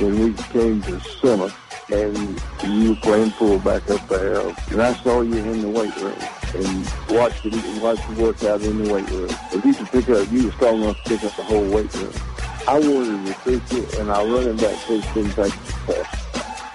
when we came to summer and you were playing fullback up there, and I saw you in the weight room and watched you, watched you work out in the weight room. If you could pick up, you were strong enough to pick up the whole weight room. I wanted to recruit it, and our running back coach didn't take the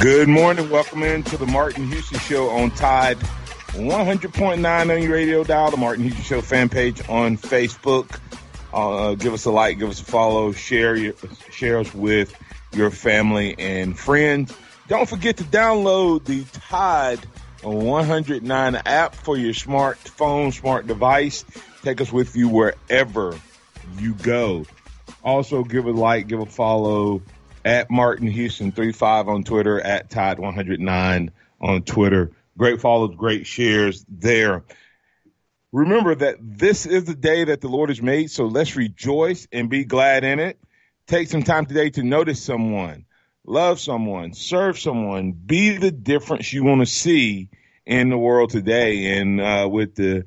Good morning. Welcome into the Martin Houston Show on Tide 100.9 on your radio dial, the Martin Houston Show fan page on Facebook. Uh, give us a like, give us a follow, share your, share us with your family and friends. Don't forget to download the Tide 109 app for your smartphone, smart device. Take us with you wherever you go. Also, give a like, give a follow at Martin Houston 35 on Twitter, at Tide 109 on Twitter. Great follows, great shares there. Remember that this is the day that the Lord has made, so let's rejoice and be glad in it. Take some time today to notice someone, love someone, serve someone, be the difference you want to see in the world today. And uh, with the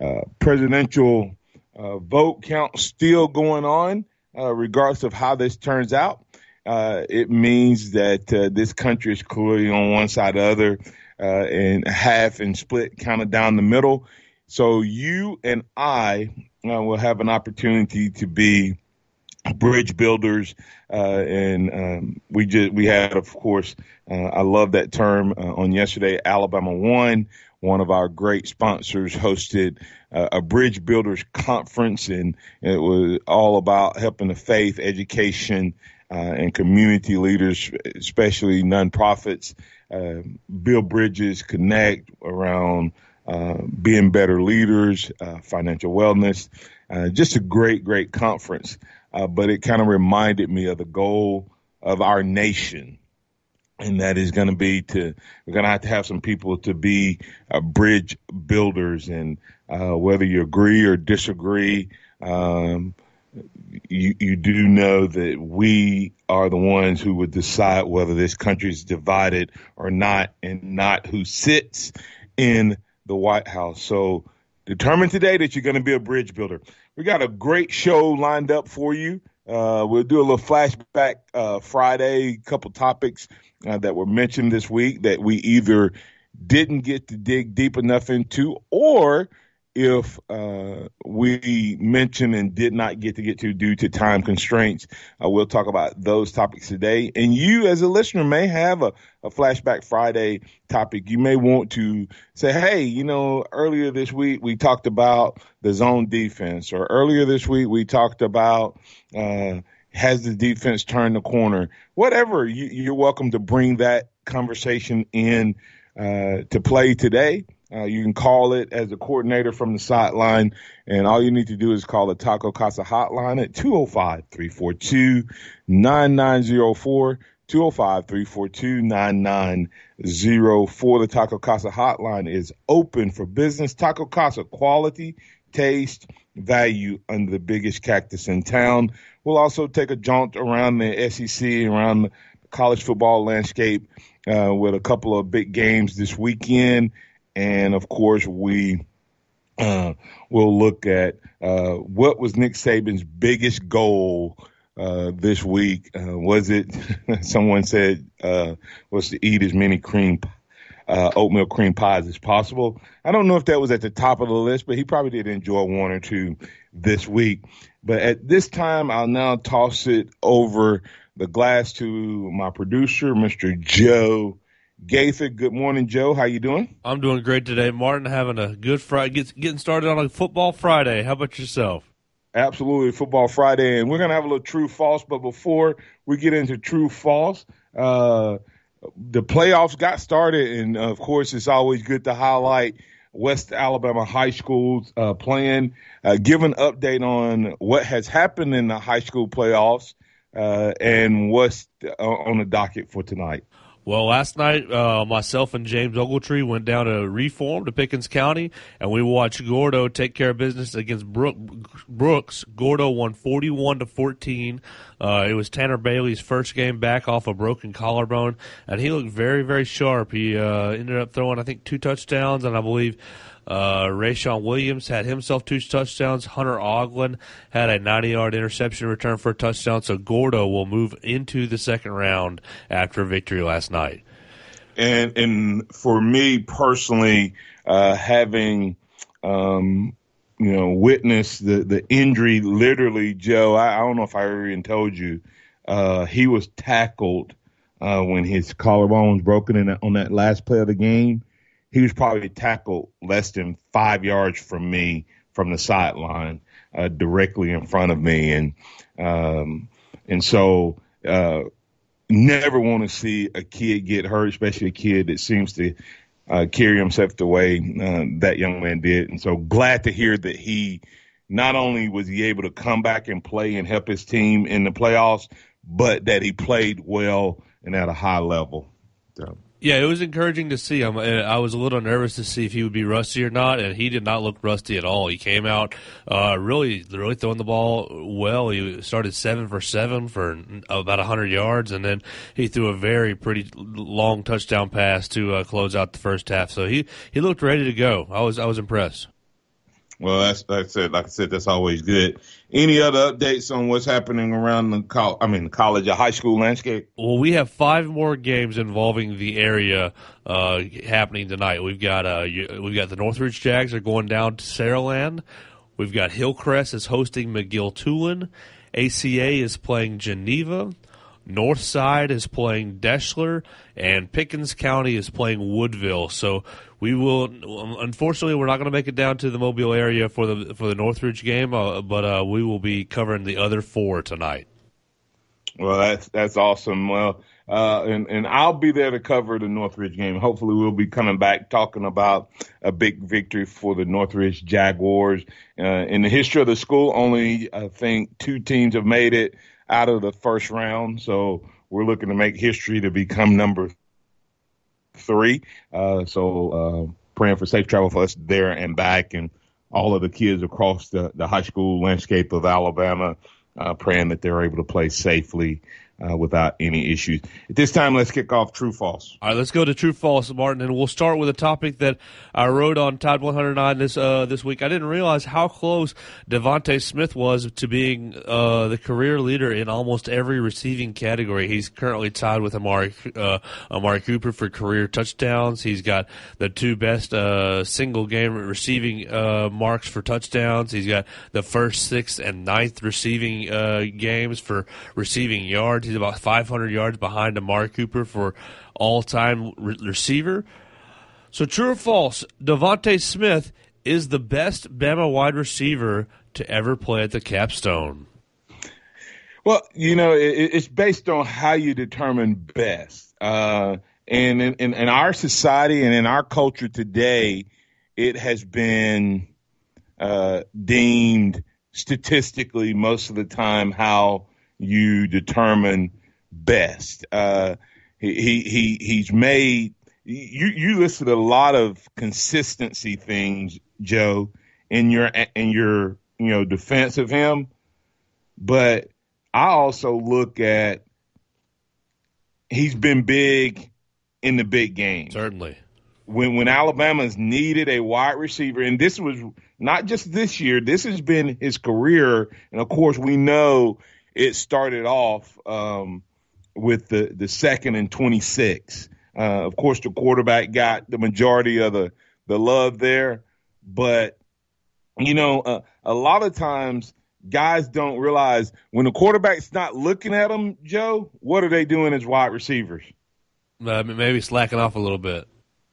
uh, presidential uh, vote count still going on, uh, regardless of how this turns out, uh, it means that uh, this country is clearly on one side or the other uh, and half and split kind of down the middle. So you and I uh, will have an opportunity to be bridge builders, uh, and um, we just we had, of course, uh, I love that term on yesterday. Alabama won. One of our great sponsors hosted a bridge builders conference, and it was all about helping the faith, education, uh, and community leaders, especially nonprofits, uh, build bridges, connect around uh, being better leaders, uh, financial wellness. Uh, just a great, great conference. Uh, but it kind of reminded me of the goal of our nation. And that is going to be to, we're going to have to have some people to be bridge builders. And whether you agree or disagree, um, you, you do know that we are the ones who would decide whether this country is divided or not, and not who sits in the White House. So determine today that you're going to be a bridge builder. We got a great show lined up for you. Uh, we'll do a little flashback uh, Friday, couple topics uh, that were mentioned this week that we either didn't get to dig deep enough into or – if uh, we mentioned and did not get to get to due to time constraints. Uh, we'll talk about those topics today. And you, as a listener, may have a, a Flashback Friday topic. You may want to say, hey, you know, earlier this week we talked about the zone defense, or earlier this week we talked about. Uh, has the defense turned the corner? Whatever, you, you're welcome to bring that conversation in uh, to play today. Uh, you can call it as a coordinator from the sideline, and all you need to do is call the Taco Casa hotline at 205 342 9904. 205 342 9904. The Taco Casa hotline is open for business. Taco Casa, quality, taste, value under the biggest cactus in town. We'll also take a jaunt around the SEC, around the college football landscape uh, with a couple of big games this weekend and of course we uh, will look at uh, what was Nick Saban's biggest goal uh, this week. Uh, was it someone said uh, was to eat as many cream uh, oatmeal cream pies as possible? I don't know if that was at the top of the list, but he probably did enjoy one or two this week. But at this time, I'll now toss it over the glass to my producer, Mr. Joe Gaither. Good morning, Joe. How you doing? I'm doing great today, Martin. Having a good Friday, getting started on a football Friday. How about yourself? Absolutely, football Friday, and we're gonna have a little true false. But before we get into true false, uh, the playoffs got started, and of course, it's always good to highlight West Alabama high schools uh, playing. Uh, give an update on what has happened in the high school playoffs uh, and what's uh, on the docket for tonight. Well, last night, uh, myself and James Ogletree went down to Reform to Pickens County, and we watched Gordo take care of business against Brook, Brooks. Gordo won 41 to 14. Uh, it was Tanner Bailey's first game back off a broken collarbone, and he looked very, very sharp. He uh, ended up throwing, I think, two touchdowns, and I believe uh, Rayshon Williams had himself two touchdowns. Hunter Oglin had a 90 yard interception return for a touchdown. So Gordo will move into the second round after victory last night. And and for me personally, uh, having um, you know witnessed the the injury, literally, Joe. I, I don't know if I even told you, uh, he was tackled uh, when his collarbone was broken in on that last play of the game he was probably tackled less than five yards from me from the sideline, uh, directly in front of me, and um, and so uh, never want to see a kid get hurt, especially a kid that seems to uh, carry himself the way uh, that young man did. And so glad to hear that he not only was he able to come back and play and help his team in the playoffs, but that he played well and at a high level. So. Yeah, it was encouraging to see him. I was a little nervous to see if he would be rusty or not, and he did not look rusty at all. He came out uh, really, really throwing the ball well. He started seven for seven for about hundred yards, and then he threw a very pretty long touchdown pass to uh, close out the first half. So he he looked ready to go. I was I was impressed. Well, that's that's it. Like I said, that's always good. Any other updates on what's happening around the col- I mean, college or high school landscape? Well, we have five more games involving the area uh, happening tonight. We've got uh, we've got the Northridge Jags are going down to Saraland. We've got Hillcrest is hosting McGill Toolen. ACA is playing Geneva. Northside is playing Deshler, and Pickens County is playing Woodville. So we will. Unfortunately, we're not going to make it down to the Mobile area for the for the Northridge game, uh, but uh, we will be covering the other four tonight. Well, that's that's awesome. Well, uh, and and I'll be there to cover the Northridge game. Hopefully, we'll be coming back talking about a big victory for the Northridge Jaguars. Uh, in the history of the school, only I think two teams have made it out of the first round. So we're looking to make history to become number three. Uh, so uh, praying for safe travel for us there and back, and all of the kids across the, the high school landscape of Alabama, uh, praying that they're able to play safely uh, without any issues. At this time, let's kick off true false. All right, let's go to true false, Martin, and we'll start with a topic that I wrote on Tide 109 this uh, this week. I didn't realize how close DeVonta Smith was to being uh, the career leader in almost every receiving category. He's currently tied with Amari uh, Amari Cooper for career touchdowns. He's got the two best uh, single game receiving uh, marks for touchdowns. He's got the first, sixth, and ninth receiving games for receiving yards yards. He's about 500 yards behind Amari Cooper for all-time re- receiver. So true or false? DeVonta Smith is the best Bama wide receiver to ever play at the capstone. Well, you know, it, it's based on how you determine best. Uh, and in, in, in, our society and in our culture today, it has been uh, deemed statistically most of the time how you determine best. Uh, he, he, he's made, you, you listed a lot of consistency things, Joe, in your, in your, you know, defense of him. But I also look at, he's been big in the big game. Certainly. When, when Alabama's needed a wide receiver, and this was not just this year, this has been his career. And of course, we know it started off um, with the, the second and 26. Uh, of course, the quarterback got the majority of the, the love there. But, you know, uh, a lot of times guys don't realize when the quarterback's not looking at them, Joe, what are they doing as wide receivers? uh, maybe slacking off a little bit.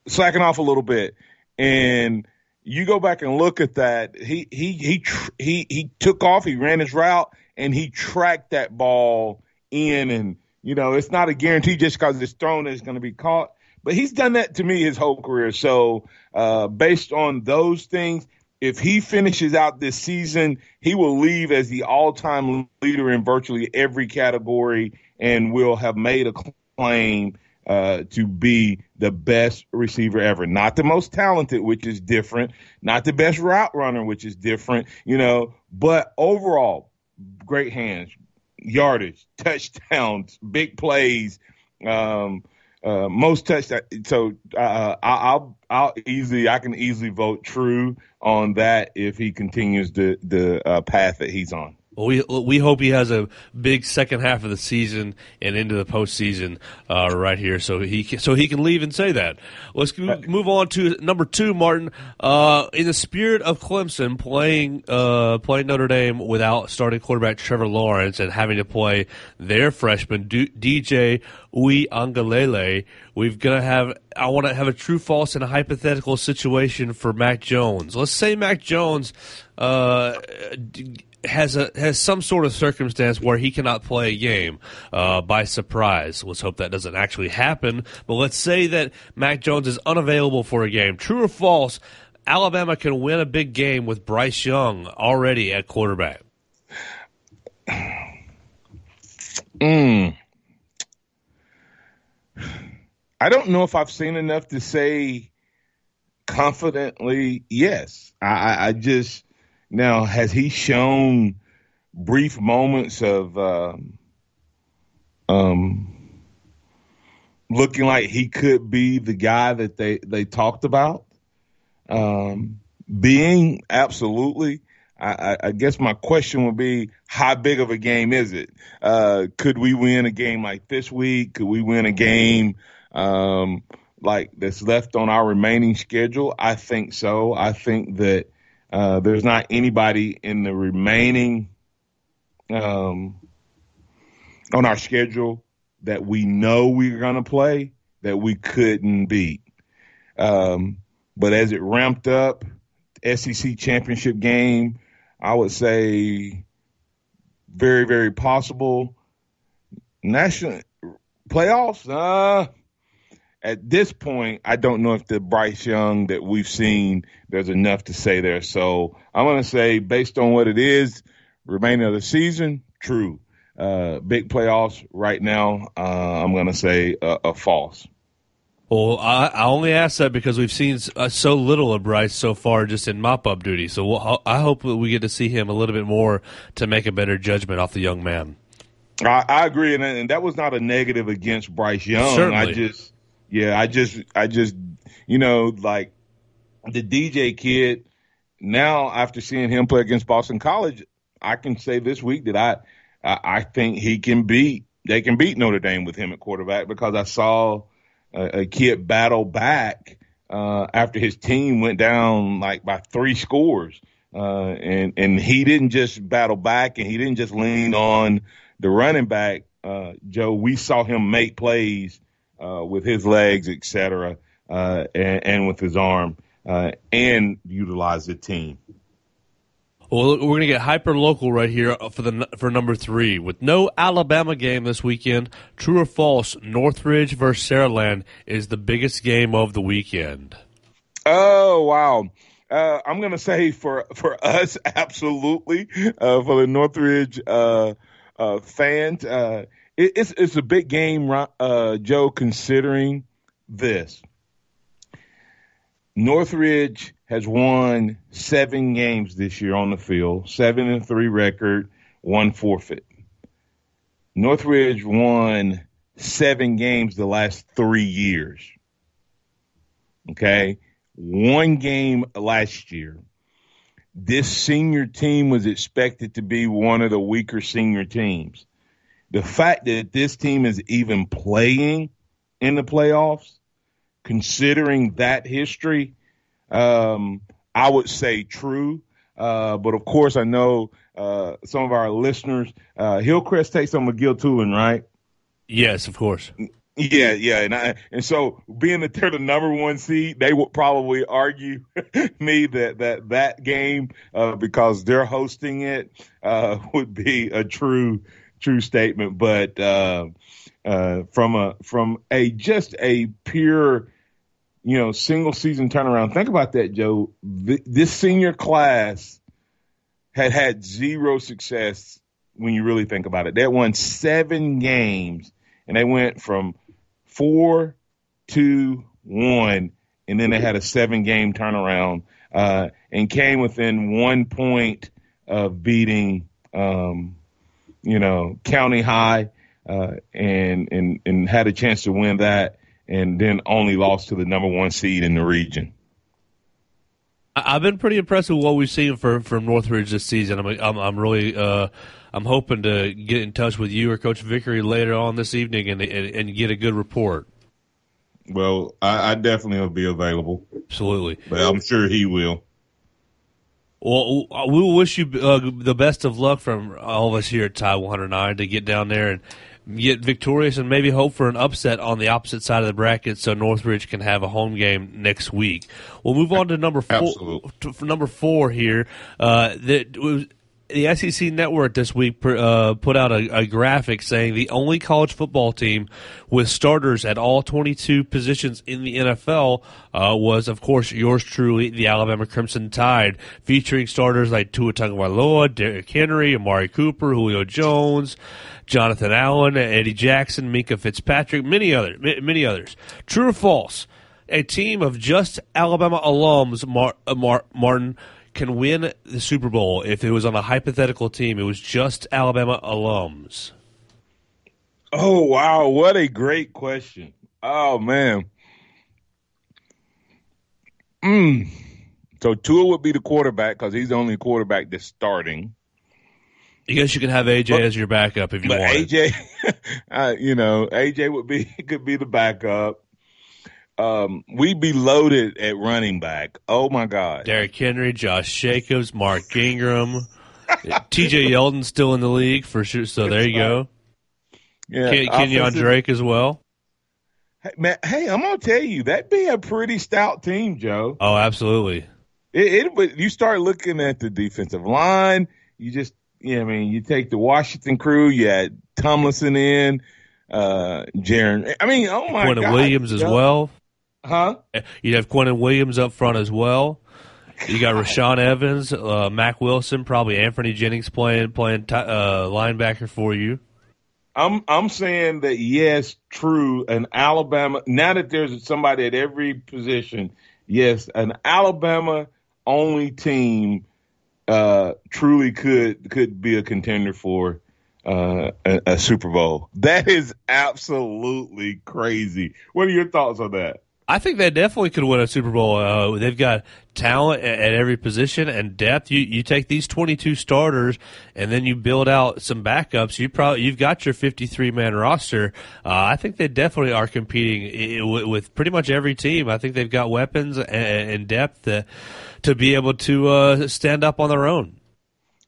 Slacking off a little bit, and you go back and look at that. He he he he he took off. He ran his route and he tracked that ball in. And you know, it's not a guarantee just because it's thrown it's going to be caught. But he's done that to me his whole career. So uh, based on those things, if he finishes out this season, he will leave as the all-time leader in virtually every category and will have made a claim uh, to be the best receiver ever. Not the most talented, which is different. Not the best route runner, which is different. You know, but overall, great hands, yardage, touchdowns, big plays. Um, uh, most touchdowns. So uh, I'll I'll easily I can easily vote true on that if he continues the the uh, path that he's on. Well, we we hope he has a big second half of the season and into the postseason uh, right here, so he can, so he can leave and say that. Let's move on to number two, Martin. Uh, in the spirit of Clemson playing uh, playing Notre Dame without starting quarterback Trevor Lawrence and having to play their freshman D- DJ Uiagalelei, we're gonna have. I want to have a true false and a hypothetical situation for Mac Jones. Let's say Mac Jones uh, has a has some sort of circumstance where he cannot play a game uh, by surprise. Let's hope that doesn't actually happen. But let's say that Mac Jones is unavailable for a game. True or false? Alabama can win a big game with Bryce Young already at quarterback. Mm. I don't know if I've seen enough to say confidently yes. I, I just now, has he shown brief moments of um, um, looking like he could be the guy that they, they talked about? Um, being absolutely. I, I, guess my question would be, how big of a game is it? Uh, could we win a game like this week? Could we win a game um, like that's left on our remaining schedule? I think so. I think that uh, there's not anybody in the remaining um, on our schedule that we know we're going to play that we couldn't beat. Um, but as it ramped up, SEC championship game, I would say very, very possible. National playoffs, uh, at this point, I don't know if the Bryce Young that we've seen, there's enough to say there. So I'm going to say, based on what it is, remaining of the season, true. Uh, big playoffs right now, uh, I'm going to say a, a false. Well, I, I, only ask that because we've seen uh, so little of Bryce so far just in mop up duty. So we'll, I hope that we get to see him a little bit more to make a better judgment off the young man. I, I agree, and, and, that was not a negative against Bryce Young. Certainly. I just yeah, I just, I just, you know, like the DJ kid. Now, after seeing him play against Boston College, I can say this week that I, I think he can beat. They can beat Notre Dame with him at quarterback because I saw a, a kid battle back uh, after his team went down like by three scores, uh, and and he didn't just battle back and he didn't just lean on the running back. Uh, Joe, we saw him make plays uh, with his legs, etc., uh, and, and, with his arm, uh, and utilize the team. Well, we're going to get hyper local right here for the for number three with no Alabama game this weekend. True or false? Northridge versus Saraland is the biggest game of the weekend. Oh wow! Uh, I'm going to say for for us, absolutely. Uh, for the Northridge uh, uh fans, uh, it, it's it's a big game, uh, Joe. Considering this, Northridge has won seven games this year on the field, seven and three record, one forfeit. Northridge won seven games the last three years. Okay, one game last year. This senior team was expected to be one of the weaker senior teams the fact that this team is even playing in the playoffs, considering that history, um, I would say true. Uh, but of course, I know uh, some of our listeners. Uh, Hillcrest takes on McGill Toolen, right? Yes, of course. Yeah, yeah, and I, and so being that they're the number one seed, they would probably argue me that that that game uh, because they're hosting it uh, would be a true true statement. But uh, uh from a from a just a pure you know single season turnaround, think about that, Joe. This senior class had had zero success when you really think about it. They won seven games and they went from four to one, and then they had a seven game turnaround uh, and came within one point of beating, um, you know, County High uh, and, and, and had a chance to win that and then only lost to the number one seed in the region. I've been pretty impressed with what we've seen for, from Northridge this season. I'm, I'm, I'm really, uh, I'm hoping to get in touch with you or Coach Vickery later on this evening and and, and get a good report. Well, I, I, definitely will be available. Absolutely, but I'm sure he will. Well, we will wish you uh, the best of luck from all of us here at Tide 109 to get down there and get victorious and maybe hope for an upset on the opposite side of the bracket so Northridge can have a home game next week. We'll move on to number four. To, number four here. Uh, that the SEC Network this week uh, put out a, a, graphic saying the only college football team with starters at all 22 positions in the NFL uh, was, of course, yours truly, the Alabama Crimson Tide, featuring starters like Tua Tagovailoa, Derrick Henry, Amari Cooper, Julio Jones, Jonathan Allen, Eddie Jackson, Minkah Fitzpatrick, many other, many others. True or false? A team of just Alabama alums, Mar- uh, Mar- Martin can win the Super Bowl if it was on a hypothetical team. It was just Alabama alums. Oh wow, what a great question. Oh man. Mm. So Tua would be the quarterback because he's the only quarterback that's starting. I guess you can have AJ but, as your backup if you want. AJ, uh, you know, AJ would be could be the backup um, we'd be loaded at running back. Oh my God. Derrick Henry, Josh Jacobs, Mark Ingram, TJ Yeldon's still in the league for sure. So there you go. Yeah, Ken- Kenyon Drake as well. Hey, man, hey, I'm gonna tell you that'd be a pretty stout team, Joe. Oh, absolutely. It, it but you start looking at the defensive line. You just, yeah, I mean, you take the Washington crew. You had Tomlinson in, uh, Jaron. I mean, oh my Quinnen God, Williams as well. Huh? You have Quinnen Williams up front as well. You got Rashaan Evans, uh, Mack Wilson, probably Anfernee Jennings playing playing t- uh, linebacker for you. I'm I'm saying that yes, true. An Alabama now that there's somebody at every position, yes, an Alabama only team uh, truly could could be a contender for uh, a, a Super Bowl. That is absolutely crazy. What are your thoughts on that? I think they definitely could win a Super Bowl. Uh, they've got talent at, at, every position and depth. You you take these 22 starters and then you build out some backups. You probably you've got your 53 man roster. Uh, I think they definitely are competing with, with, pretty much every team. I think they've got weapons and, and depth to, to be able to uh, stand up on their own.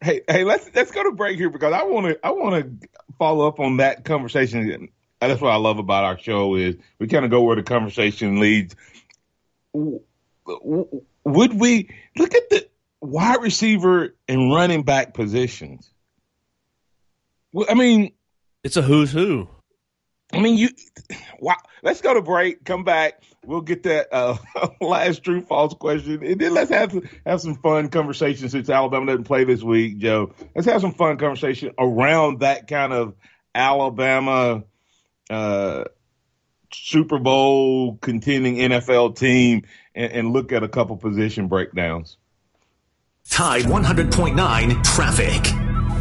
Hey, hey, let's let's go to break here because I want to I want to follow up on that conversation that's what I love about our show is we kind of go where the conversation leads. Would we look at the wide receiver and running back positions? I mean, it's a who's who. I mean, you. Wow. Let's go to break. Come back. We'll get that uh, last true false question, and then let's have have some fun conversation since Alabama doesn't play this week, Joe. Let's have some fun conversation around that kind of Alabama uh, Super Bowl contending NFL team and, and look at a couple position breakdowns. Tide 100.9 traffic.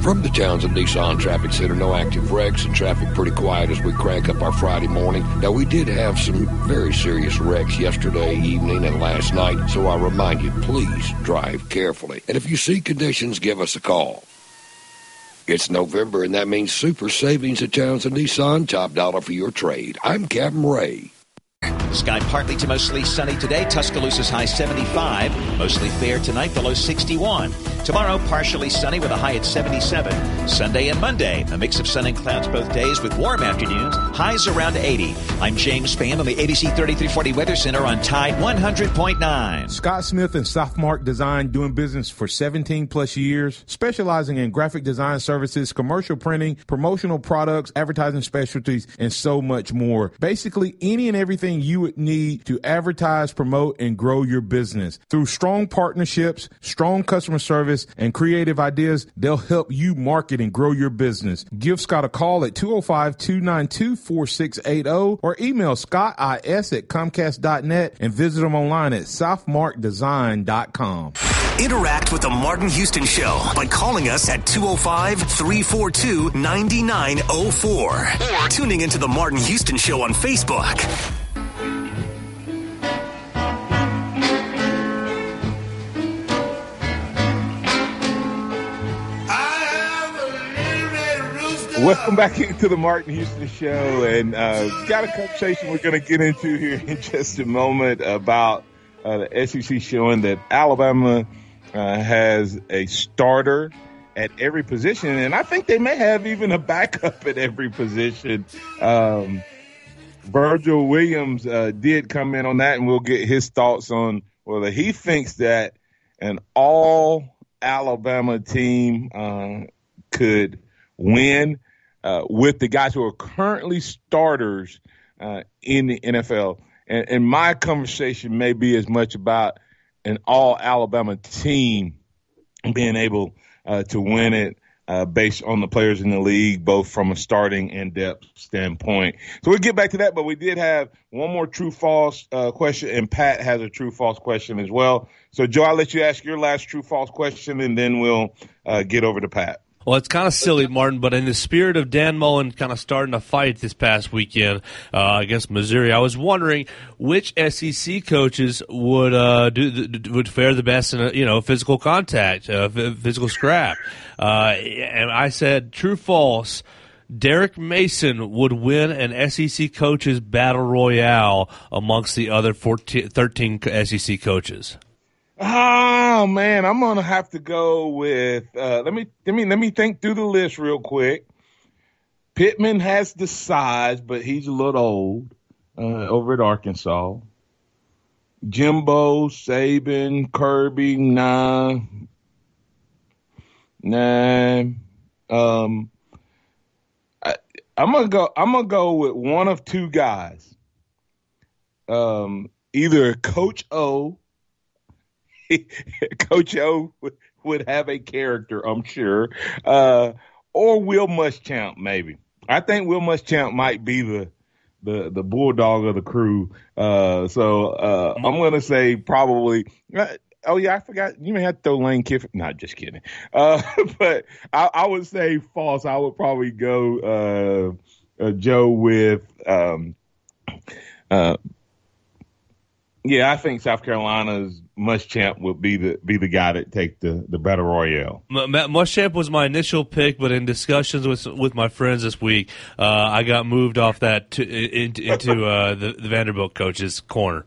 From the Townsend Nissan Traffic Center, no active wrecks and traffic pretty quiet as we crank up our Friday morning. Now, we did have some very serious wrecks yesterday evening and last night, so I remind you, please drive carefully. And if you see conditions, give us a call. It's November, and that means super savings at Townsend Nissan. Top dollar for your trade. I'm Captain Ray. Sky partly to mostly sunny today. Tuscaloosa's high 75. Mostly fair tonight, the low 61. Tomorrow, partially sunny with a high at 77. Sunday and Monday, a mix of sun and clouds both days with warm afternoons. Highs around 80. I'm James Spann on the ABC 3340 Weather Center on Tide 100.9. Scott Smith and Southmark Design doing business for 17 plus years, specializing in graphic design services, commercial printing, promotional products, advertising specialties, and so much more. Basically, any and everything you would need to advertise, promote, and grow your business. Through strong partnerships, strong customer service, and creative ideas, they'll help you market and grow your business. Give Scott a call at 205 292 4680 or email scottis at comcast.net and visit them online at southmarkdesign.com. Interact with the Martin Houston Show by calling us at 205 342 9904 or tuning into the Martin Houston Show on Facebook. Welcome back into the Martin Houston Show, and uh, got a conversation we're going to get into here in just a moment about uh, the SEC showing that Alabama uh, has a starter at every position, and I think they may have even a backup at every position. Um, Virgil Williams uh, did come in on that, and we'll get his thoughts on whether he thinks that an all Alabama team uh, could win uh, with the guys who are currently starters uh, in the NFL. And, and, my conversation may be as much about an all Alabama team being able uh, to win it uh, based on the players in the league, both from a starting and depth standpoint. So we'll get back to that, but we did have one more true false uh, question, and Pat has a true false question as well. So, Joe, I'll let you ask your last true false question, and then we'll uh, get over to Pat. Well, it's kind of silly, Martin, but in the spirit of Dan Mullen kind of starting a fight this past weekend uh, against Missouri, I was wondering which SEC coaches would uh, do would fare the best in a, you know physical contact, uh, physical scrap, uh, and I said true false. Derek Mason would win an SEC coaches battle royale amongst the other 14, 13 SEC coaches. Oh man, I'm gonna have to go with. Uh, let me let me let me think through the list real quick. Pittman has the size, but he's a little old uh, over at Arkansas. Jimbo, Saban, Kirby, nah, nah. Um, I, I'm gonna go. I'm gonna go with one of two guys. Um, either Coach O Coach O would have a character, I'm sure, uh, or Will Muschamp, maybe. I think Will Muschamp might be the the the bulldog of the crew. Uh, so uh, I'm gonna say probably. Uh, oh yeah, I forgot. You may have to throw Lane Kiffin. Not just kidding. Uh, but I, I, would say false. I would probably go uh, uh, Joe with. Um, yeah, I think South Carolina's Muschamp would be the be the guy that take the the battle royale. Muschamp was my initial pick, but in discussions with with my friends this week, uh, I got moved off that to, into, into uh, the, the, Vanderbilt coach's corner.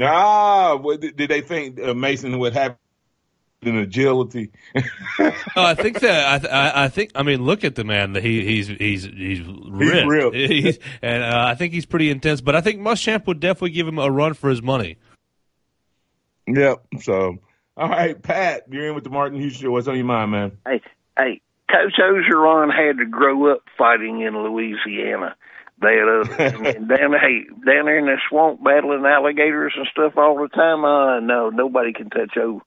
Ah, did they think uh, Mason would have an agility? oh, I think that I, I, think I mean look at the man. He he's he's he's ripped. He's he's, and uh, I think he's pretty intense. But I think Muschamp would definitely give him a run for his money. Yep. So, all right, Pat, you're in with the Martin Hughes show. What's on your mind, man? Hey, hey, Coach Orgeron had to grow up fighting in Louisiana. That uh, down hey down there in the swamp battling alligators and stuff all the time. Uh, no, nobody can touch O.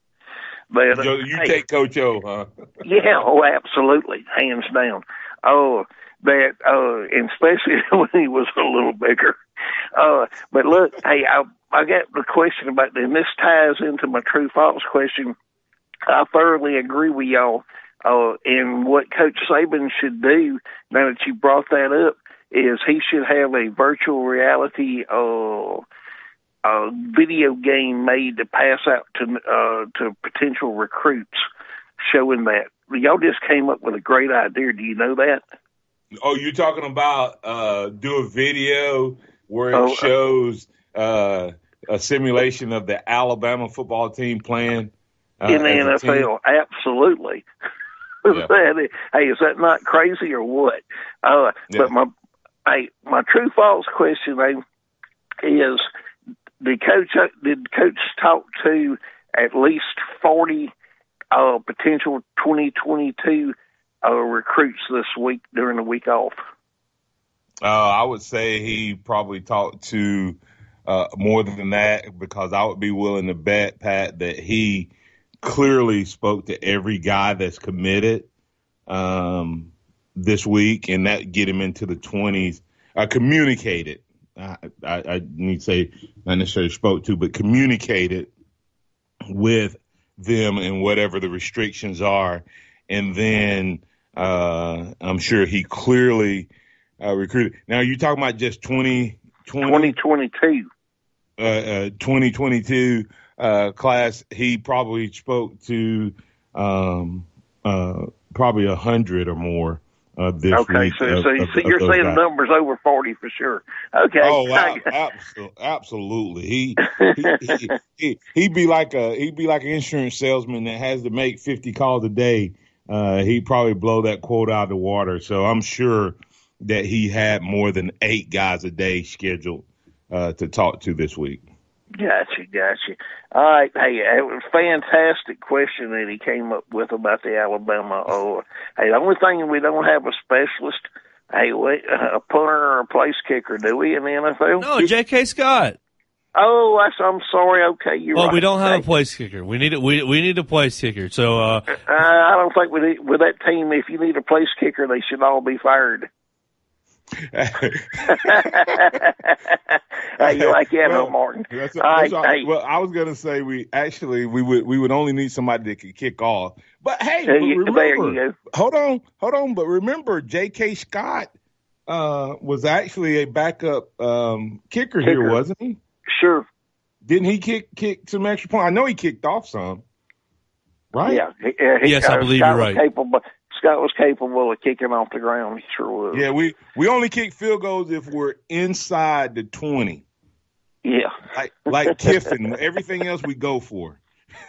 But you hey, take Coach O, huh? yeah, oh, absolutely, hands down. Oh, that uh, and especially when he was a little bigger. Uh, but look, hey, I I got the question about, and this ties into my true false question. I thoroughly agree with y'all. Uh, and what Coach Saban should do, now that you brought that up, is he should have a virtual reality uh, uh, video game made to pass out to uh, to potential recruits, showing that. Y'all just came up with a great idea. Do you know that? Oh, you're talking about uh, do a video where it oh, uh, shows uh, a simulation of the Alabama football team playing uh, in the NFL? Absolutely. Yeah. hey, is that not crazy or what? Uh, yeah. But my hey, my true false question hey, is did coach did coach talk to at least forty uh, potential twenty twenty two uh, recruits this week during the week off? Uh, I would say he probably talked to uh, more than that because I would be willing to bet, Pat, that he clearly spoke to every guy that's committed um, this week and that get him into the 20s. Uh, communicated. I, I, I need to say, not necessarily spoke to, but communicated with them and whatever the restrictions are. And then uh, I'm sure he clearly uh, recruited. Now you talking about just 20, 20, 2022. Uh, uh, 2022 uh, class. He probably spoke to um, uh, probably a hundred or more. Uh, this okay, week so, of, so, of, so you're saying guys. numbers over forty for sure. Okay. Oh, absolutely, absolutely. He he, he he he'd be like a he'd be like an insurance salesman that has to make fifty calls a day. Uh, he'd probably blow that quote out of the water. So I'm sure that he had more than eight guys a day scheduled uh, to talk to this week. Gotcha, gotcha. All right, hey, it was a fantastic question that he came up with about the Alabama. Oh, hey, the only thing we don't have a specialist, hey, wait, a punter or a place kicker, do we in the NFL? No, J.K. Scott. Oh, I'm sorry. Okay, you're well, right. we don't have a place kicker. We need a, we we need a place kicker. So uh, uh I don't think with with that team, if you need a place kicker, they should all be fired. Hey, you like that, well, Martin? That's, that's all, hey. Well, I was gonna say we actually we would we would only need somebody that could kick off. But hey, but remember, hold on, hold on. But remember, J.K. Scott uh, was actually a backup um, kicker, kicker here, wasn't he? Sure. Didn't he kick kick some extra points? I know he kicked off some. Right. Yeah. He, he, yes, I believe Scott you're right. Capable, Scott was capable of kicking off the ground. He sure was. Yeah, we we only kick field goals if we're inside the twenty. Yeah. Like like Kiffin. Everything else we go for.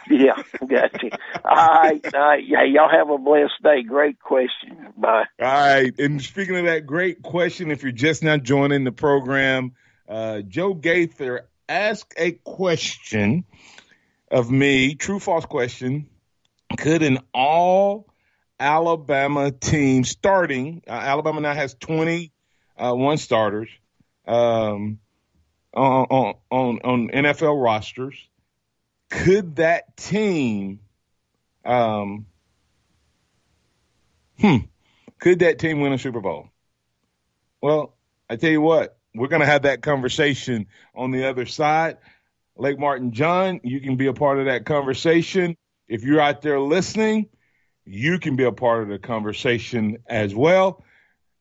Yeah, gotcha. all right, all right. Yeah, y'all have a blessed day. Great question. Bye. All right. And speaking of that great question, if you're just now joining the program, uh, Joe Gaither asked a question of me, true false question. Could an all Alabama team starting, uh, Alabama now has 21 uh, starters um, on, on, on NFL rosters. Could that team, um, hmm, could that team win a Super Bowl? Well, I tell you what, we're going to have that conversation on the other side. Lake Martin John, you can be a part of that conversation. If you're out there listening, you can be a part of the conversation as well.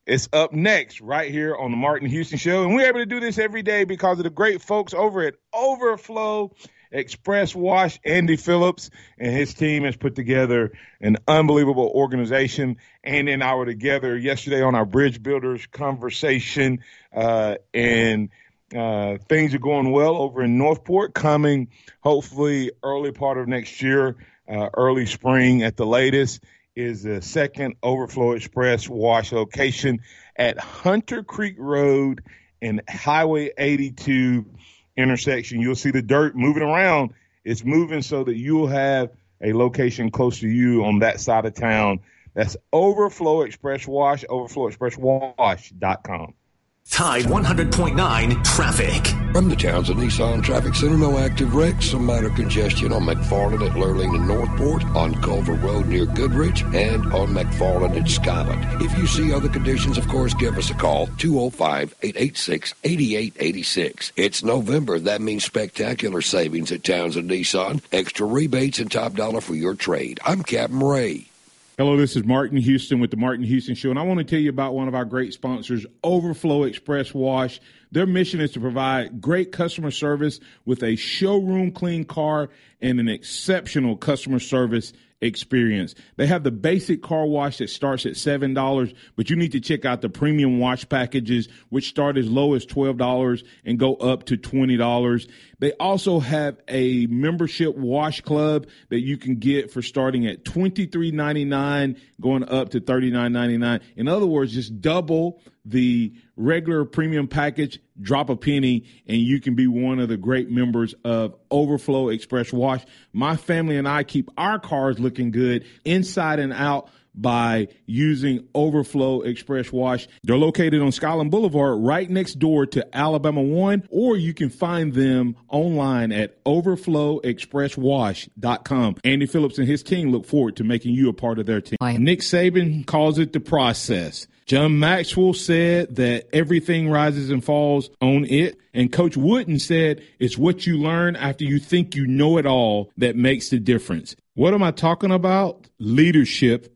It's up next right here on the Martin Houston Show. And we're able to do this every day because of the great folks over at Overflow Express Wash. Andy Phillips and his team has put together an unbelievable organization. And in our together yesterday on our Bridge Builders conversation, uh, and uh, things are going well over in Northport, coming hopefully early part of next year, uh, early spring at the latest, is the second Overflow Express wash location at Hunter Creek Road and Highway 82 intersection. You'll see the dirt moving around. It's moving so that you'll have a location close to you on that side of town. That's Overflow Express Wash, overflow express overflowexpresswash.com. Tide 100.9 traffic. From the Townsend Nissan Traffic Center, no active wrecks, some minor congestion on McFarland at Lurleen and Northport, on Culver Road near Goodrich, and on McFarland at Scotland. If you see other conditions, of course, give us a call, 205-886-8886. It's November. That means spectacular savings at Townsend Nissan. Extra rebates and top dollar for your trade. I'm Captain Ray. Hello, this is Martin Houston with the Martin Houston Show, and I want to tell you about one of our great sponsors, Overflow Express Wash. Their mission is to provide great customer service with a showroom clean car and an exceptional customer service experience. They have the basic car wash that starts at $7, but you need to check out the premium wash packages, which start as low as $12 and go up to $20. They also have a membership wash club that you can get for starting at $23.99, going up to $39.99. In other words, just double the regular premium package, drop a penny, and you can be one of the great members of Overflow Express Wash. My family and I keep our cars looking good inside and out by using Overflow Express Wash. They're located on Skyland Boulevard right next door to Alabama One, or you can find them online at overflowexpresswash.com. Andy Phillips and his team look forward to making you a part of their team. Nick Saban calls it the process. John Maxwell said that everything rises and falls on it. And Coach Wooden said it's what you learn after you think you know it all that makes the difference. What am I talking about? Leadership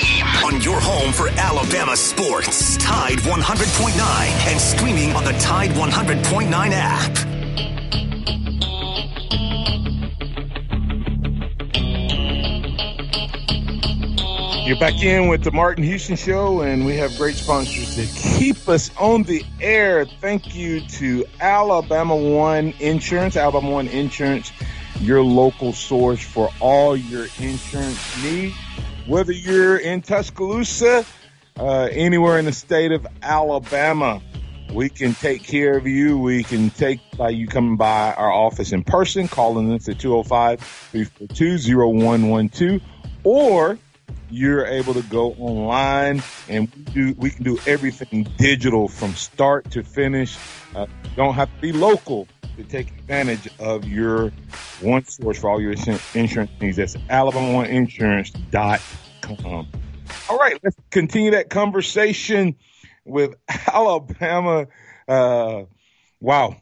on your home for Alabama sports. Tide 100.9 and streaming on the Tide 100.9 app. You're back in with the Martin Houston Show, and we have great sponsors that keep us on the air. Thank you to Alabama One Insurance. Alabama One Insurance, your local source for all your insurance needs. Whether you're in Tuscaloosa, uh, anywhere in the state of Alabama, we can take care of you. We can take by you coming by our office in person, calling us at 205 342 0112, or you're able to go online and we do we can do everything digital from start to finish. Uh, don't have to be local to take advantage of your one source for all your insurance needs. That's AlabamaOneInsurance.com. All right, let's continue that conversation with Alabama. Uh, wow,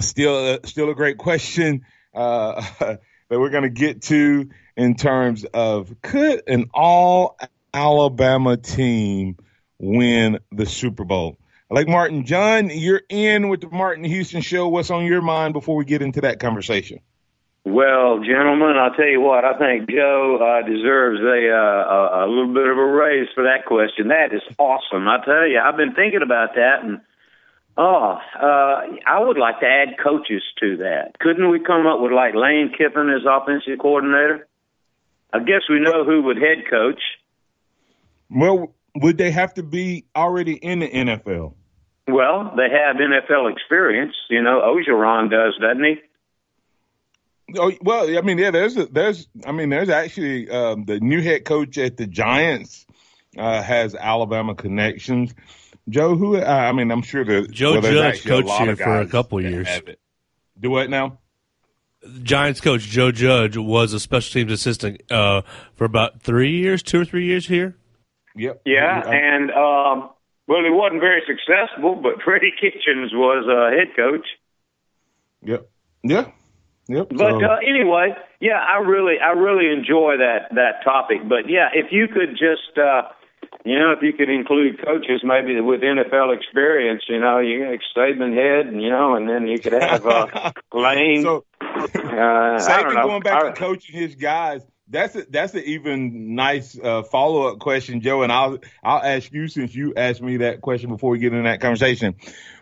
still uh, still a great question uh, that we're going to get to in terms of could an all Alabama team win the Super Bowl? Like Martin John, you're in with the Martin Houston show. What's on your mind before we get into that conversation? Well, gentlemen, I'll tell you what. I think Joe uh, deserves a, uh, a little bit of a raise for that question. That is awesome. I tell you, I've been thinking about that, and oh, uh, I would like to add coaches to that. Couldn't we come up with like Lane Kiffin as offensive coordinator? I guess we know who would head coach. Well, would they have to be already in the NFL? Well, they have NFL experience. You know, Orgeron does, doesn't he? Oh well, I mean, yeah. There's a, there's I mean, there's actually um, the new head coach at the Giants uh, has Alabama connections. Joe, who uh, I mean, I'm sure the Joe well, Judge coached here for a couple years. Do what now? Giants coach Joe Judge was a special teams assistant uh, for about three years, two or three years here. Yep. Yeah, and um, well, he wasn't very successful, but Freddie Kitchens was a head coach. Yep. Yeah. Yep. But so. uh, anyway, yeah, I really, I really enjoy that that topic. But yeah, if you could just, uh, you know, if you could include coaches maybe with NFL experience, you know, you got Saban head, you know, and then you could have uh, Lane. So, uh, Saban going back I, to coaching his guys. That's a, that's an even nice uh, follow up question, Joe. And I'll I'll ask you since you asked me that question before we get in that conversation.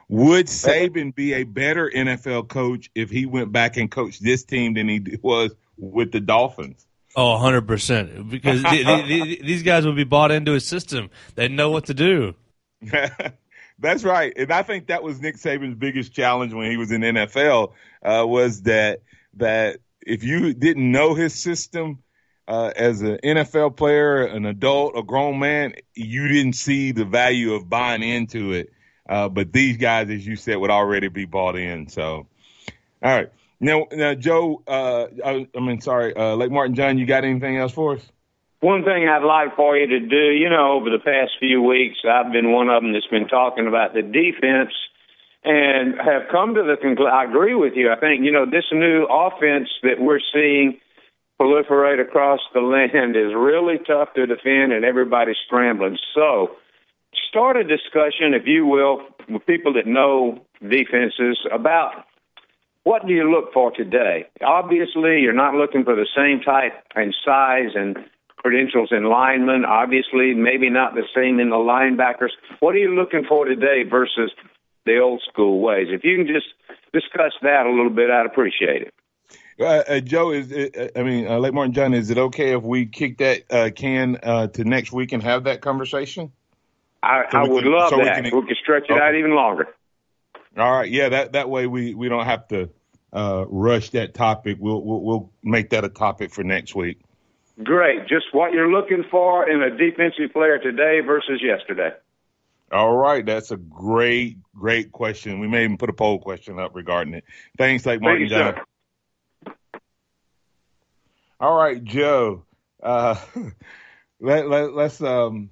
Would Saban be a better NFL coach if he went back and coached this team than he was with the Dolphins? Oh, 100%. Because the, the, the, these guys would be bought into his system. They know what to do. That's right, and I think that was Nick Saban's biggest challenge when he was in NFL uh, was that that if you didn't know his system uh, as an NFL player, an adult, a grown man, you didn't see the value of buying into it. Uh, but these guys, as you said, would already be bought in. So, all right. Now, now, Joe, uh, I, I mean, sorry, uh, Lake Martin John, you got anything else for us? One thing I'd like for you to do, you know, over the past few weeks, I've been one of them that's been talking about the defense and have come to the conclusion. I agree with you. I think, you know, this new offense that we're seeing proliferate across the land is really tough to defend and everybody's scrambling. So, start a discussion, if you will, with people that know defenses about what do you look for today? Obviously, you're not looking for the same type and size and credentials in linemen. Obviously, maybe not the same in the linebackers. What are you looking for today versus the old school ways? If you can just discuss that a little bit, I'd appreciate it. Uh, uh, Joe, is it, I mean, uh, Lake Martin John, is it okay if we kick that uh, can uh, to next week and have that conversation? I, So I would can- love so we that. can- we can stretch it Okay. out even longer. All right, yeah, that that way we we don't have to uh, rush that topic. We'll, we'll we'll make that a topic for next week. Great. Just what you're looking for in a defensive player today versus yesterday. All right, that's a great great question. We may even put a poll question up regarding it. Thanks, Lake Martin Thank you. All right, Joe. Uh, let, let let's um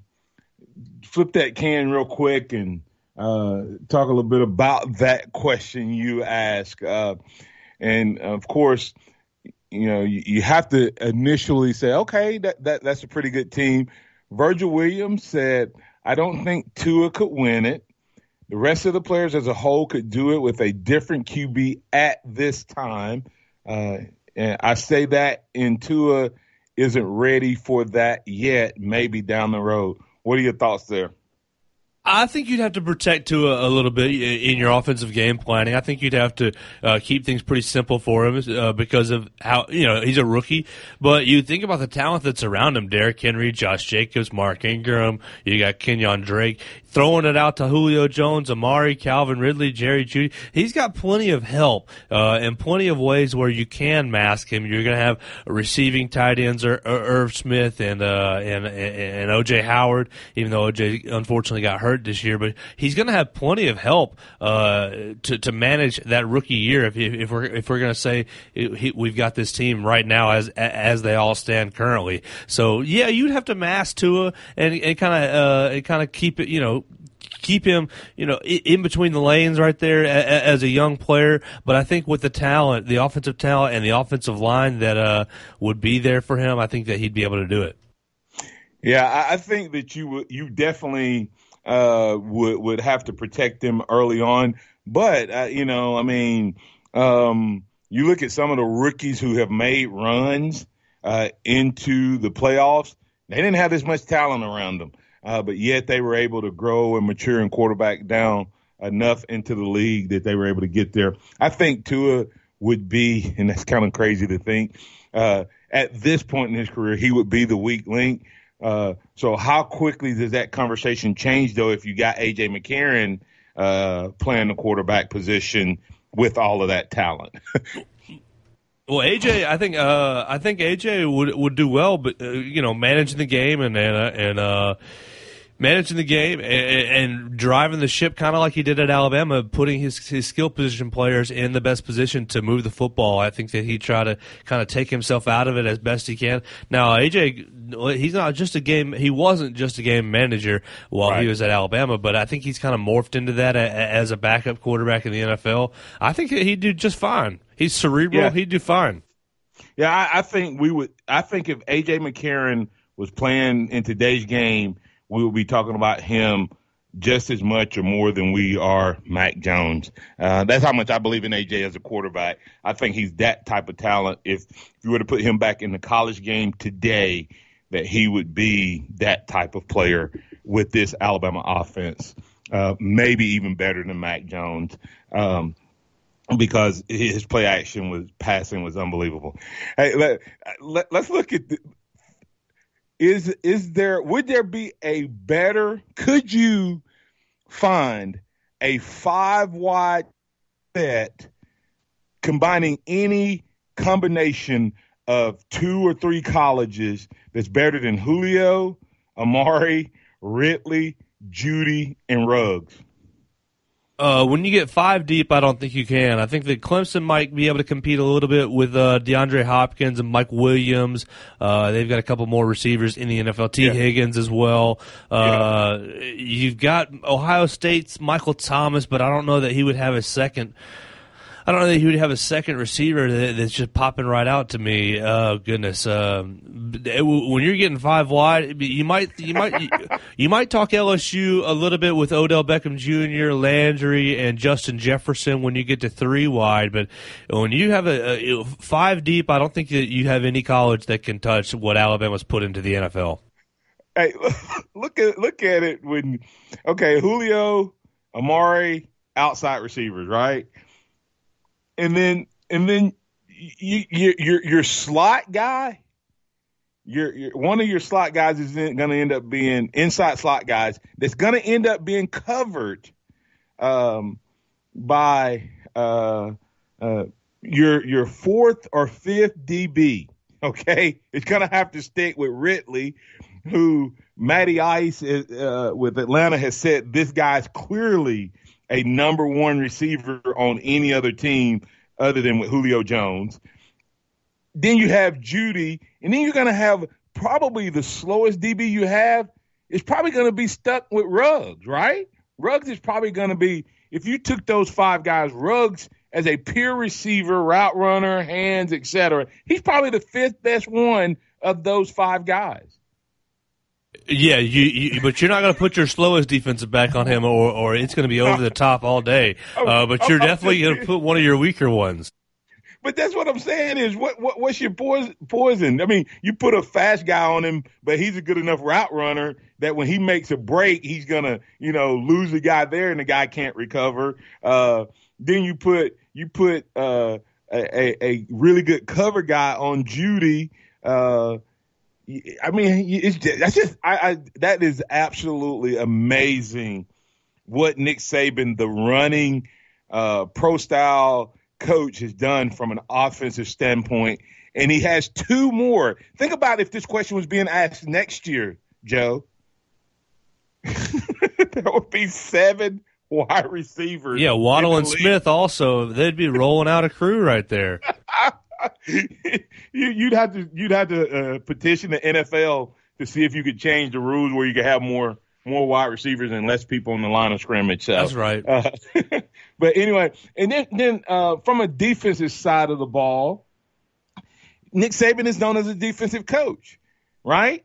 flip that can real quick and uh, talk a little bit about that question you ask. Uh, and of course, you know you, you have to initially say, okay, that, that that's a pretty good team. Virgil Williams said, I don't think Tua could win it. The rest of the players as a whole could do it with a different QB at this time. Uh, and I say that in Tua isn't ready for that yet, maybe down the road. What are your thoughts there? I think you'd have to protect Tua a little bit in your offensive game planning. I think you'd have to uh, keep things pretty simple for him uh, because of how you know he's a rookie. But you think about the talent that's around him: Derrick Henry, Josh Jacobs, Mark Ingram. You got Kenyon Drake throwing it out to Julio Jones, Amari, Calvin Ridley, Jerry Jeudy. He's got plenty of help uh, and plenty of ways where you can mask him. You're going to have receiving tight ends, Ir- Ir- Irv Smith and uh, and and OJ Howard. Even though OJ unfortunately got hurt this year, but he's going to have plenty of help uh, to to manage that rookie year. If if we're if we're going to say he, we've got this team right now as as they all stand currently, so yeah, you'd have to mask Tua and and kind of uh, and kind of keep it, you know keep him, you know, in between the lanes right there as a young player. But I think with the talent, the offensive talent, and the offensive line that uh, would be there for him, I think that he'd be able to do it. Yeah, I, I think that you you definitely uh, would would have to protect them early on. But uh, you know, I mean, um, you look at some of the rookies who have made runs uh, into the playoffs. They didn't have as much talent around them, uh, but yet they were able to grow and mature and quarterback down enough into the league that they were able to get there. I think Tua would be, and that's kind of crazy to think, uh, at this point in his career, he would be the weak link. Uh, so how quickly does that conversation change though if you got AJ McCarron uh, playing the quarterback position with all of that talent? Well, AJ, I think uh, I think AJ would would do well, but uh, you know, managing the game and and uh, and uh, managing the game and, and driving the ship, kind of like he did at Alabama, putting his his skill position players in the best position to move the football. I think that he tried to kind of take himself out of it as best he can. Now, AJ, he's not just a game. He wasn't just a game manager while he was at Alabama, but I think he's kind of morphed into that as a backup quarterback in the NFL. I think he'd do just fine. He's cerebral. Yeah. He'd do fine. Yeah, I, I think we would. I think if AJ McCarron was playing in today's game, we would be talking about him just as much or more than we are Mac Jones. Uh, that's how much I believe in AJ as a quarterback. I think he's that type of talent. If, if you were to put him back in the college game today, that he would be that type of player with this Alabama offense. Uh, maybe even better than Mac Jones. Um, because his play action was passing was unbelievable. Hey, let, let, let's look at the, is is there would there be a better could you find a five wide set combining any combination of two or three colleges that's better than Julio, Amari, Ridley, Jeudy, and Ruggs? Uh, when you get five deep, I don't think you can. I think that Clemson might be able to compete a little bit with uh, DeAndre Hopkins and Mike Williams. Uh, they've got a couple more receivers in the NFL. T. Yeah. Higgins as well. Uh, yeah. You've got Ohio State's Michael Thomas, but I don't know that he would have a second I don't know that he would have a second receiver that, that's just popping right out to me. Oh goodness! Um, when you're getting five wide, you might you might you might talk LSU a little bit with Odell Beckham Jr., Landry, and Justin Jefferson when you get to three wide. But when you have a, a five deep, I don't think that you have any college that can touch what Alabama's put into the NFL. Hey, look at look at it when okay, Julio, Amari, outside receivers, right? And then and then you, you, your your slot guy, your, your one of your slot guys is going to end up being inside slot guys. That's going to end up being covered um, by uh, uh, your your fourth or fifth DB. Okay, it's going to have to stick with Ridley, who Matty Ice is, uh, with Atlanta has said this guy's clearly a number one receiver on any other team other than with Julio Jones. Then you have Jeudy, and then you're going to have probably the slowest DB you have is probably going to be stuck with Ruggs, right? Ruggs is probably going to be if you took those five guys, Ruggs as a pure receiver, route runner, hands, etc. He's probably the fifth best one of those five guys. Yeah, you, you, but you're not going to put your slowest defensive back on him, or or it's going to be over the top all day. Oh, uh, but you're oh, definitely going to put one of your weaker ones. But that's what I'm saying is what, what what's your poison? I mean, you put a fast guy on him, but he's a good enough route runner that when he makes a break, he's gonna you know lose the guy there, and the guy can't recover. Uh, then you put you put uh, a, a really good cover guy on Jeudy. Uh, I mean, it's just, that's just I, I that is absolutely amazing what Nick Saban, the running uh, pro style coach, has done from an offensive standpoint. And he has two more. Think about if this question was being asked next year, Joe. there would be seven wide receivers. Yeah, Waddle and. Smith also. They'd be rolling out a crew right there. you, would have to you'd have to uh, petition the NFL to see if you could change the rules where you could have more more wide receivers and less people on the line of scrimmage. So, That's right. Uh, but anyway, and then then uh, from a defensive side of the ball, Nick Saban is known as a defensive coach, right?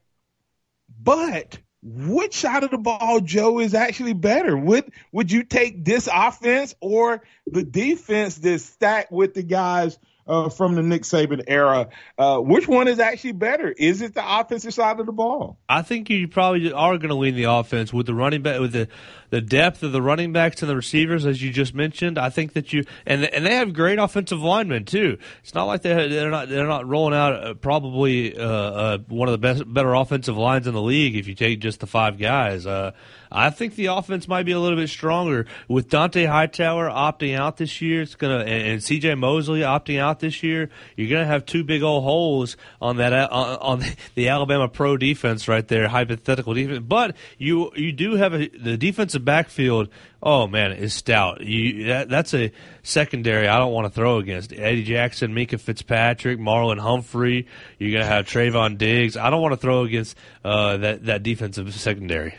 But which side of the ball, Joe, is actually better? Would would you take this offense or the defense that's stacked with the guys uh, from the Nick Saban era. Uh, which one is actually better? Is it the offensive side of the ball? I think you probably are going to lean the offense with the running back with the the depth of the running backs and the receivers, as you just mentioned. I think that you and and they have great offensive linemen too. It's not like they they're not they're not rolling out uh, probably uh, uh, one of the best better offensive lines in the league if you take just the five guys. I think the offense might be a little bit stronger with Dont'a Hightower opting out this year. It's gonna and, and C.J. Mosley opting out this year. You're gonna have two big old holes on that uh, on, on the Alabama pro defense right there, hypothetical defense. But you you do have a, the defensive backfield. Oh man, is stout. You that, that's a secondary I don't want to throw against Eddie Jackson, Minkah Fitzpatrick, Marlon Humphrey. You're gonna have Trevon Diggs. I don't want to throw against uh, that that defensive secondary.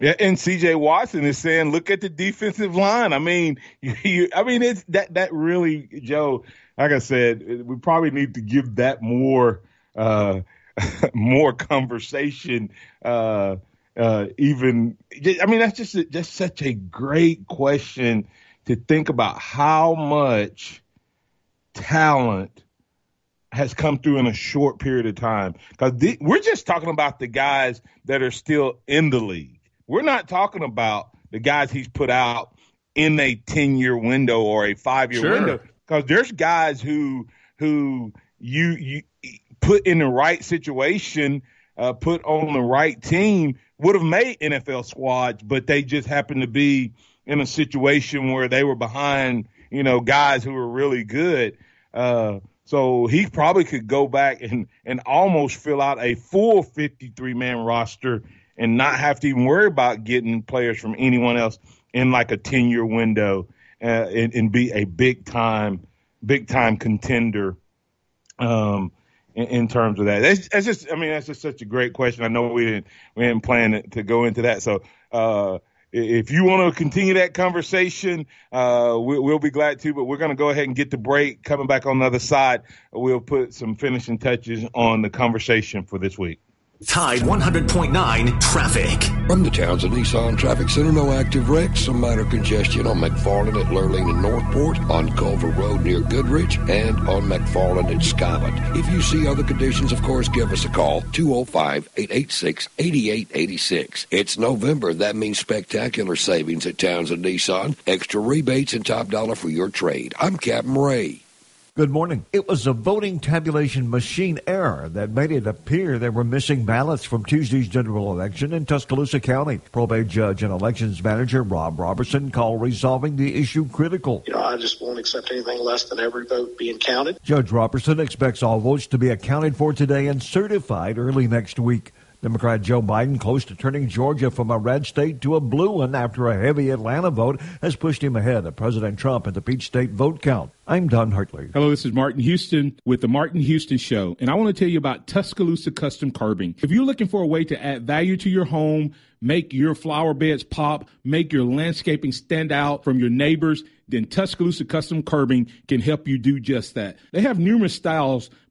Yeah, and C.J. Watson is saying, "Look at the defensive line." I mean, you, I mean, it's that that really, Joe. Like I said, we probably need to give that more uh, more conversation. Uh, uh, even, I mean, that's just just such a great question to think about how much talent has come through in a short period of time. Because we're just talking about the guys that are still in the league. We're not talking about the guys he's put out in a 10 year window or a five year sure. window because there's guys who who you you put in the right situation, uh, put on the right team would have made NFL squads, but they just happened to be in a situation where they were behind, you know, guys who were really good. Uh, so he probably could go back and, and almost fill out a full 53 man roster and not have to even worry about getting players from anyone else in like a 10 year window uh, and, and, be a big time, big time contender. Um, in, in, terms of that, that's, that's, just, I mean, that's just such a great question. I know we didn't, we didn't plan to go into that. So, uh, if you want to continue that conversation, uh, we, will be glad to. But we're going to go ahead and get the break. Coming back on the other side, we'll put some finishing touches on the conversation for this week. Tide 100.9 traffic. From the Townsend Nissan Traffic Center, no active wrecks. Some minor congestion on McFarland at Lurleen and Northport, on Culver Road near Goodrich, and on McFarland at Scotland. If you see other conditions, of course, give us a call 205 886 8886. It's November. That means spectacular savings at Townsend Nissan. Extra rebates and top dollar for your trade. I'm Captain Ray. Good morning. It was a voting tabulation machine error that made it appear there were missing ballots from Tuesday's general election in Tuscaloosa County. Probate judge and elections manager Rob Robertson called resolving the issue critical. You know, I just won't accept anything less than every vote being counted. Judge Robertson expects all votes to be accounted for today and certified early next week. Democrat Joe Biden close to turning Georgia from a red state to a blue one after a heavy Atlanta vote has pushed him ahead of President Trump at the Peach State vote count. I'm Don Hartley. Hello, this is Martin Houston with the Martin Houston Show, and I want to tell you about Tuscaloosa Custom Curbing. If you're looking for a way to add value to your home, make your flower beds pop, make your landscaping stand out from your neighbors, then Tuscaloosa Custom Curbing can help you do just that. They have numerous styles,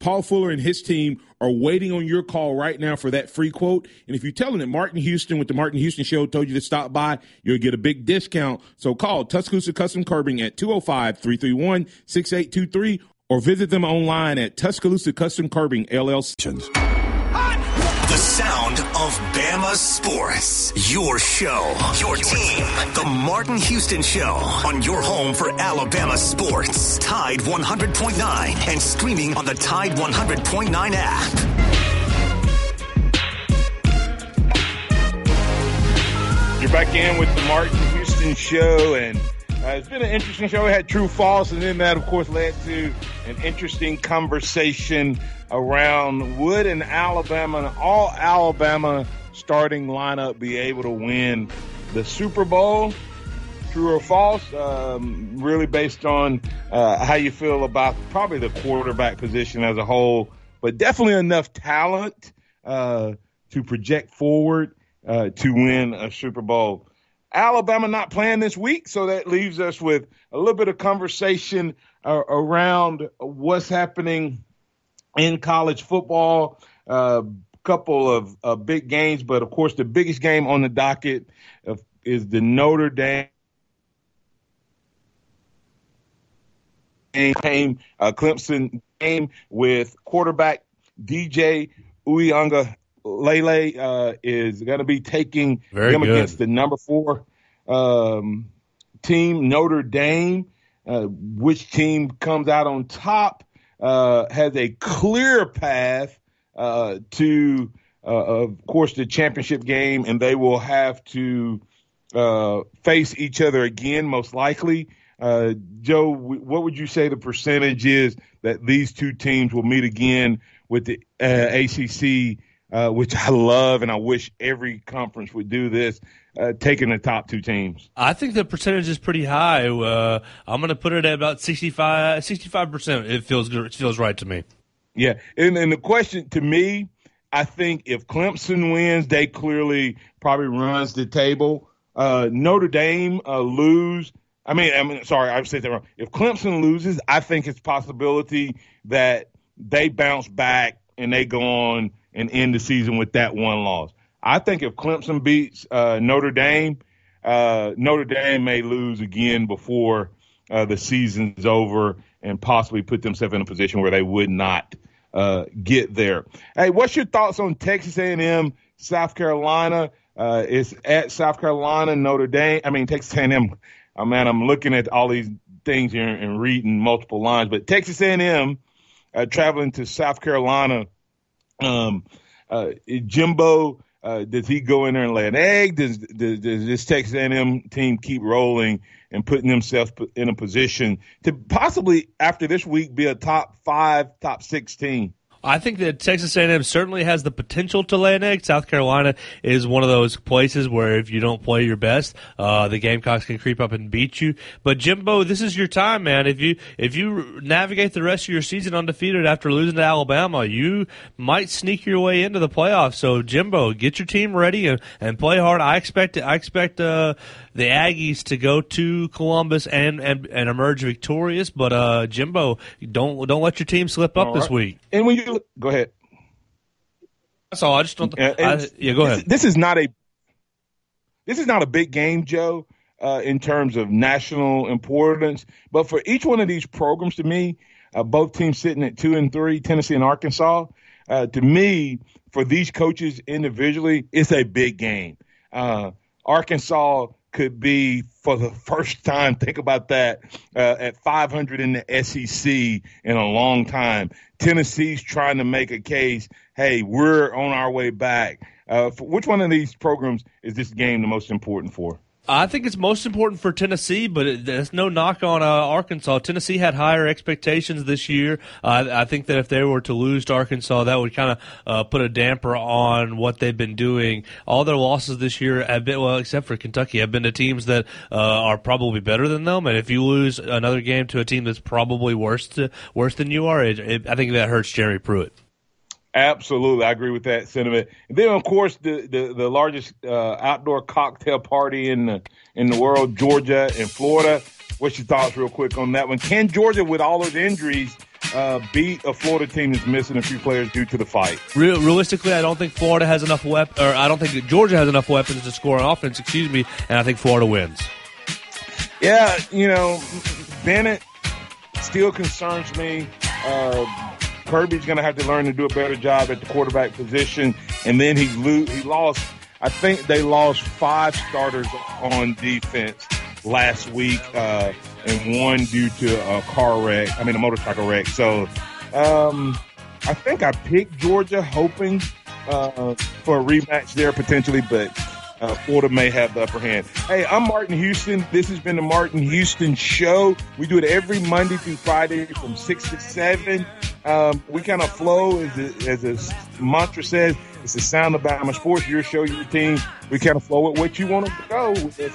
Paul Fuller and his team are waiting on your call right now for that free quote. And if you tell them that Martin Houston with the Martin Houston Show told you to stop by, you'll get a big discount. So call Tuscaloosa Custom Curbing at 205 331 6823 or visit them online at Tuscaloosa Custom Curbing LLC. The sound of Bama sports. Your show, your team. The Martin Houston Show on your home for Alabama sports. Tide 100.9 and streaming on the Tide 100.9 app. You're back in with the Martin Houston Show, and uh, it's been an interesting show. We had true false, and then that, of course, led to an interesting conversation around would an Alabama, an all Alabama starting lineup be able to win the Super Bowl? True or false? Um, really based on uh, how you feel about probably the quarterback position as a whole, but definitely enough talent uh, to project forward uh, to win a Super Bowl. Alabama not playing this week, so that leaves us with a little bit of conversation uh, around what's happening in college football. A uh, couple of uh, big games, but of course, the biggest game on the docket is the Notre Dame game, Clemson game with quarterback DJ Uyanga Lele uh, is going to be taking Very them good. against the number four um, team, Notre Dame. Uh, which team comes out on top uh, has a clear path uh, to, uh, of course, the championship game, and they will have to uh, face each other again, most likely. Uh, Joe, what would you say the percentage is that these two teams will meet again with the ACC? Uh, which I love, and I wish every conference would do this, uh, taking the top two teams. I think the percentage is pretty high. Uh, I'm going to put it at about 65 percent. It feels good. It feels right to me. Yeah, and, and the question to me, I think if Clemson wins, they clearly probably runs the table. Uh, Notre Dame uh, lose. I mean, I mean, sorry, I've said that wrong. If Clemson loses, I think it's possibility that they bounce back and they go on and end the season with that one loss. I think if Clemson beats uh, Notre Dame, uh, Notre Dame may lose again before uh, the season's over and possibly put themselves in a position where they would not uh, get there. Hey, what's your thoughts on Texas A&M, South Carolina? Uh, it's at South Carolina, Notre Dame. I mean, Texas A&M. Oh, man, I'm looking at all these things here and reading multiple lines, but Texas A&M uh, traveling to South Carolina. Um, uh, Jimbo, uh, does he go in there and lay an egg? Does, does, does this Texas A&M team keep rolling and putting themselves in a position to possibly after this week be a top five, top six team? I think that Texas A&M certainly has the potential to lay an egg. South Carolina is one of those places where if you don't play your best, uh, the Gamecocks can creep up and beat you. But Jimbo, this is your time, man. If you if you navigate the rest of your season undefeated after losing to Alabama, you might sneak your way into the playoffs. So Jimbo, get your team ready and, and play hard. I expect I expect uh, the Aggies to go to Columbus and and, and emerge victorious. But uh, Jimbo, don't don't let your team slip up All this week. And when you go ahead. That's all. I just don't. Yeah, I, yeah, go this- ahead. This is not a this is not a big game, Joe, uh, in terms of national importance. But for each one of these programs, to me, uh, both teams sitting at two and three, Tennessee and Arkansas. Uh, to me, for these coaches individually, it's a big game. Uh, Arkansas could be for the first time. Think about that uh, at 500 in the SEC in a long time. Tennessee's trying to make a case. Hey, we're on our way back. Uh, which one of these programs is this game the most important for? I think it's most important for Tennessee, but it, there's no knock on uh, Arkansas. Tennessee had higher expectations this year. Uh, I think that if they were to lose to Arkansas, that would kind of uh, put a damper on what they've been doing. All their losses this year have been, well, except for Kentucky, have been to teams that uh, are probably better than them. And if you lose another game to a team that's probably worse to, worse than you are, it, it, I think that hurts Jerry Pruitt. Absolutely, I agree with that sentiment. And then, of course, the the, the largest uh, outdoor cocktail party in the in the world, Georgia and Florida. What's your thoughts, real quick, on that one? Can Georgia, with all those injuries, uh, beat a Florida team that's missing a few players due to the fight? Real, realistically, I don't think Florida has enough wep- or I don't think Georgia has enough weapons to score on offense. Excuse me, and I think Florida wins. Yeah, you know, Bennett still concerns me. Uh, Kirby's going to have to learn to do a better job at the quarterback position, and then he lo- he lost. I think they lost five starters on defense last week, uh, and one due to a car wreck. I mean, a motorcycle wreck. So, um, I think I picked Georgia, hoping uh, for a rematch there potentially, but uh, Florida may have the upper hand. Hey, I'm Martin Houston. This has been the Martin Houston Show. We do it every Monday through Friday from 6 to 7. Um, we kind of flow, as as the mantra says, it's the sound of Bama Sports, your show, your team. We kind of flow with what you want to go with. it.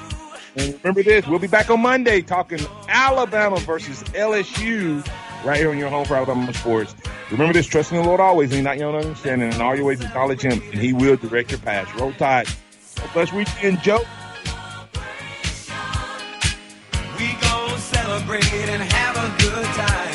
And remember this, we'll be back on Monday talking Alabama versus LSU right here on your home for Alabama Sports. Remember this, trust in the Lord always, and not your own understanding. In all your ways, acknowledge Him, and He will direct your path. Roll Tide. Bless weekend, Joe. We celebrate and have a good time.